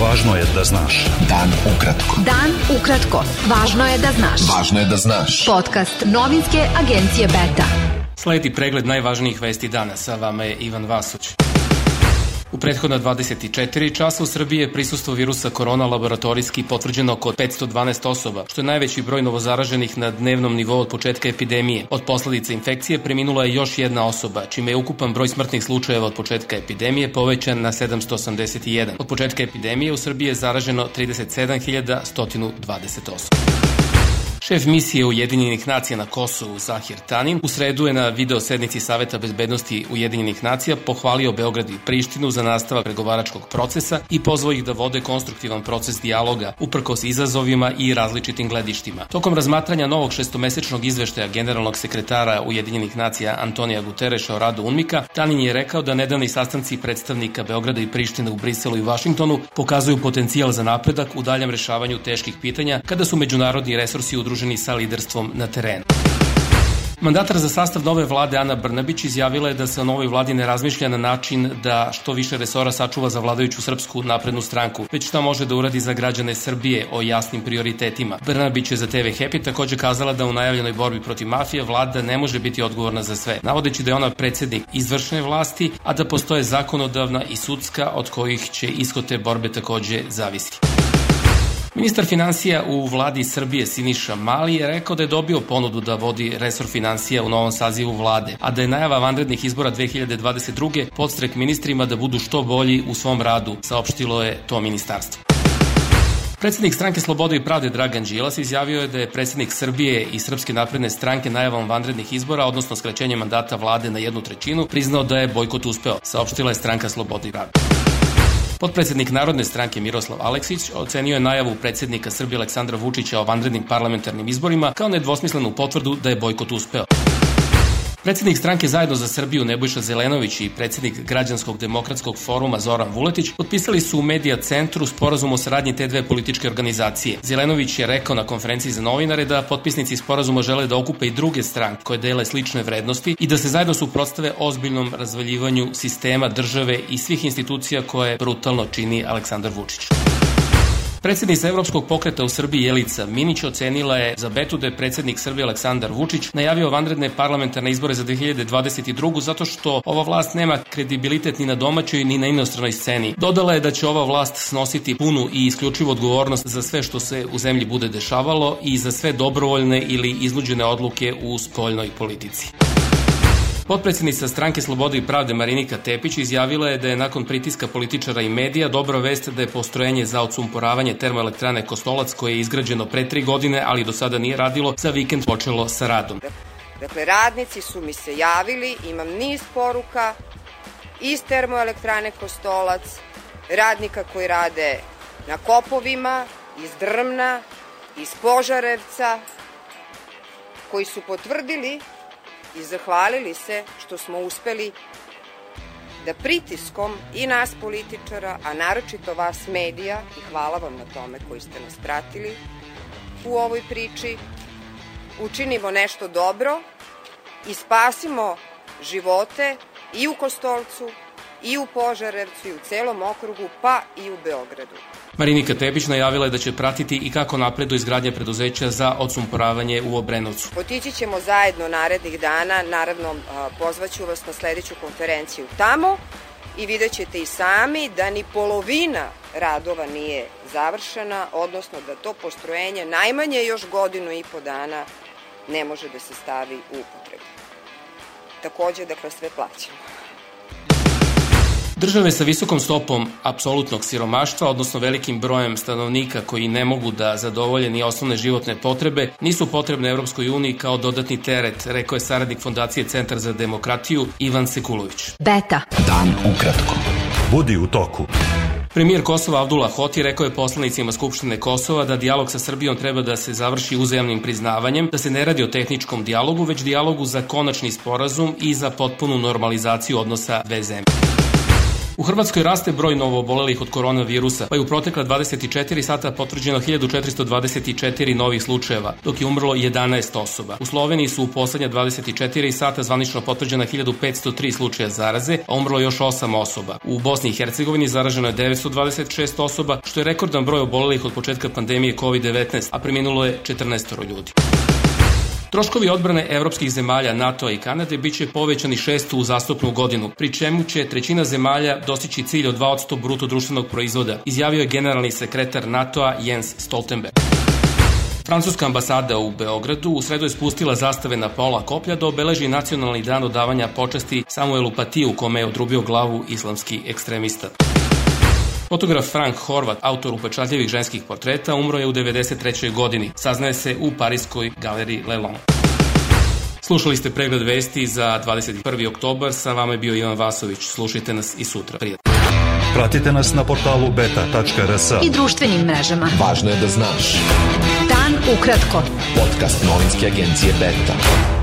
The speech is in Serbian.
Važno je da znaš. Dan ukratko. Dan ukratko. Važno je da znaš. Važno je da znaš. Podcast novinske agencije Beta. Sledi pregled najvažnijih vesti dana. Sa vama je Ivan Vasuć. U prethodna 24 časa u Srbiji je prisustvo virusa korona laboratorijski potvrđeno kod 512 osoba, što je najveći broj novozaraženih na dnevnom nivou od početka epidemije. Od posledica infekcije preminula je još jedna osoba, čime je ukupan broj smrtnih slučajeva od početka epidemije povećan na 781. Od početka epidemije u Srbiji je zaraženo 37.120 osoba. Šef misije Ujedinjenih nacija na Kosovu Zahir Tanin u sredu je na video sednici Saveta bezbednosti Ujedinjenih nacija pohvalio Beograd i Prištinu za nastavak pregovaračkog procesa i pozvao ih da vode konstruktivan proces dijaloga uprkos izazovima i različitim gledištima. Tokom razmatranja novog šestomesečnog izveštaja generalnog sekretara Ujedinjenih nacija Antonija Gutereša o radu UNMIKA, Tanin je rekao da nedavni sastanci predstavnika Beograda i Prištine u Briselu i Vašingtonu pokazuju potencijal za napredak u daljem rešavanju teških pitanja kada su međunarodni resursi udruženi udruženi sa liderstvom na terenu. Mandatar za sastav nove vlade Ana Brnabić izjavila je da se o novoj vladi ne razmišlja na način da što više resora sačuva za vladajuću srpsku naprednu stranku, već šta može da uradi za građane Srbije o jasnim prioritetima. Brnabić je za TV Happy takođe kazala da u najavljenoj borbi protiv mafije vlada ne može biti odgovorna za sve, navodeći da je ona predsednik izvršne vlasti, a da postoje zakonodavna i sudska od kojih će ishod te borbe takođe zavisiti. Ministar financija u vladi Srbije Siniša Mali je rekao da je dobio ponudu da vodi resor financija u novom sazivu vlade, a da je najava vanrednih izbora 2022. podstrek ministrima da budu što bolji u svom radu, saopštilo je to ministarstvo. Predsednik stranke Slobode i pravde Dragan Đilas izjavio je da je predsednik Srbije i Srpske napredne stranke najavom vanrednih izbora, odnosno skraćenjem mandata vlade na jednu trećinu, priznao da je bojkot uspeo, saopštila je stranka Slobode i pravde. Potpredsednik Narodne stranke Miroslav Aleksić ocenio je najavu predsednika Srbije Aleksandra Vučića o vanrednim parlamentarnim izborima kao nedvosmislenu potvrdu da je bojkot uspeo. Predsednik stranke Zajedno za Srbiju Nebojša Zelenović i predsednik Građanskog demokratskog foruma Zoran Vuletić potpisali su u Medija centru sporazum o saradnji te dve političke organizacije. Zelenović je rekao na konferenciji za novinare da potpisnici sporazuma žele da okupe i druge stranke koje dele slične vrednosti i da se zajedno suprotstave ozbiljnom razvaljivanju sistema države i svih institucija koje brutalno čini Aleksandar Vučić. Predsednica Evropskog pokreta u Srbiji Jelica Minić ocenila je za betu da je predsednik Srbije Aleksandar Vučić najavio vanredne parlamentarne izbore za 2022. zato što ova vlast nema kredibilitet ni na domaćoj ni na inostranoj sceni. Dodala je da će ova vlast snositi punu i isključivu odgovornost za sve što se u zemlji bude dešavalo i za sve dobrovoljne ili iznuđene odluke u spoljnoj politici. Potpredsednica stranke Slobode i pravde Marinika Tepić izjavila je da je nakon pritiska političara i medija dobra vest da je postrojenje za odsumporavanje termoelektrane Kostolac koje je izgrađeno pre tri godine, ali do sada nije radilo, za vikend počelo sa radom. Dakle, radnici su mi se javili, imam niz poruka iz termoelektrane Kostolac, radnika koji rade na kopovima, iz Drmna, iz Požarevca, koji su potvrdili i zahvalili se što smo uspeli da pritiskom i nas političara, a naročito vas medija, i hvala vam na tome koji ste nas pratili u ovoj priči, učinimo nešto dobro i spasimo živote i u Kostolcu, i u Požarevcu, i u celom okrugu, pa i u Beogradu. Marinika Tebić najavila je da će pratiti i kako napredu izgradnje preduzeća za odsumporavanje u Obrenovcu. Otići ćemo zajedno narednih dana, naravno pozvaću vas na sledeću konferenciju tamo i vidjet ćete i sami da ni polovina radova nije završena, odnosno da to postrojenje najmanje još godinu i po dana ne može da se stavi u upotrebu. Takođe, dakle, sve plaćamo. Države sa visokom stopom apsolutnog siromaštva, odnosno velikim brojem stanovnika koji ne mogu da zadovolje ni osnovne životne potrebe, nisu potrebne Evropskoj uniji kao dodatni teret, rekao je saradnik Fondacije Centar za demokratiju Ivan Sekulović. Beta. Dan ukratko. Budi u toku. Premijer Kosova Abdullah Hoti rekao je poslanicima Skupštine Kosova da dijalog sa Srbijom treba da se završi uzajamnim priznavanjem, da se ne radi o tehničkom dijalogu, već dijalogu za konačni sporazum i za potpunu normalizaciju odnosa dve zemlje. U Hrvatskoj raste broj novoobolelih od koronavirusa, pa je u protekla 24 sata potvrđeno 1424 novih slučajeva, dok je umrlo 11 osoba. U Sloveniji su u poslednja 24 sata zvanično potvrđena 1503 slučaja zaraze, a umrlo još 8 osoba. U Bosni i Hercegovini zaraženo je 926 osoba, što je rekordan broj obolelih od početka pandemije COVID-19, a preminulo je 14 ljudi. Troškovi odbrane evropskih zemalja NATO i Kanade biće povećani šestu uzastopnu godinu, pri čemu će trećina zemalja dostići cilj od 2% bruto društvenog proizvoda, izjavio je generalni sekretar NATO-a Jens Stoltenberg. Francuska ambasada u Beogradu u sredu je spustila zastave na pola koplja da obeleži nacionalni dan odavanja počasti Samuelu Patiju kome je odrubio glavu islamski ekstremista. Fotograf Frank Horvat, autor upečatljivih ženskih portreta, umro je u 93. godini. Saznaje se u Parijskoj galeriji Lelon. Slušali ste pregled vesti za 21. oktobar, sa vama je bio Ivan Vasović. Slušajte nas i sutra. Prijatno. Pratite nas na portalu beta.rs. I društvenim mrežama. Važno je da znaš. Dan ukratko. Podcast novinske agencije Beta.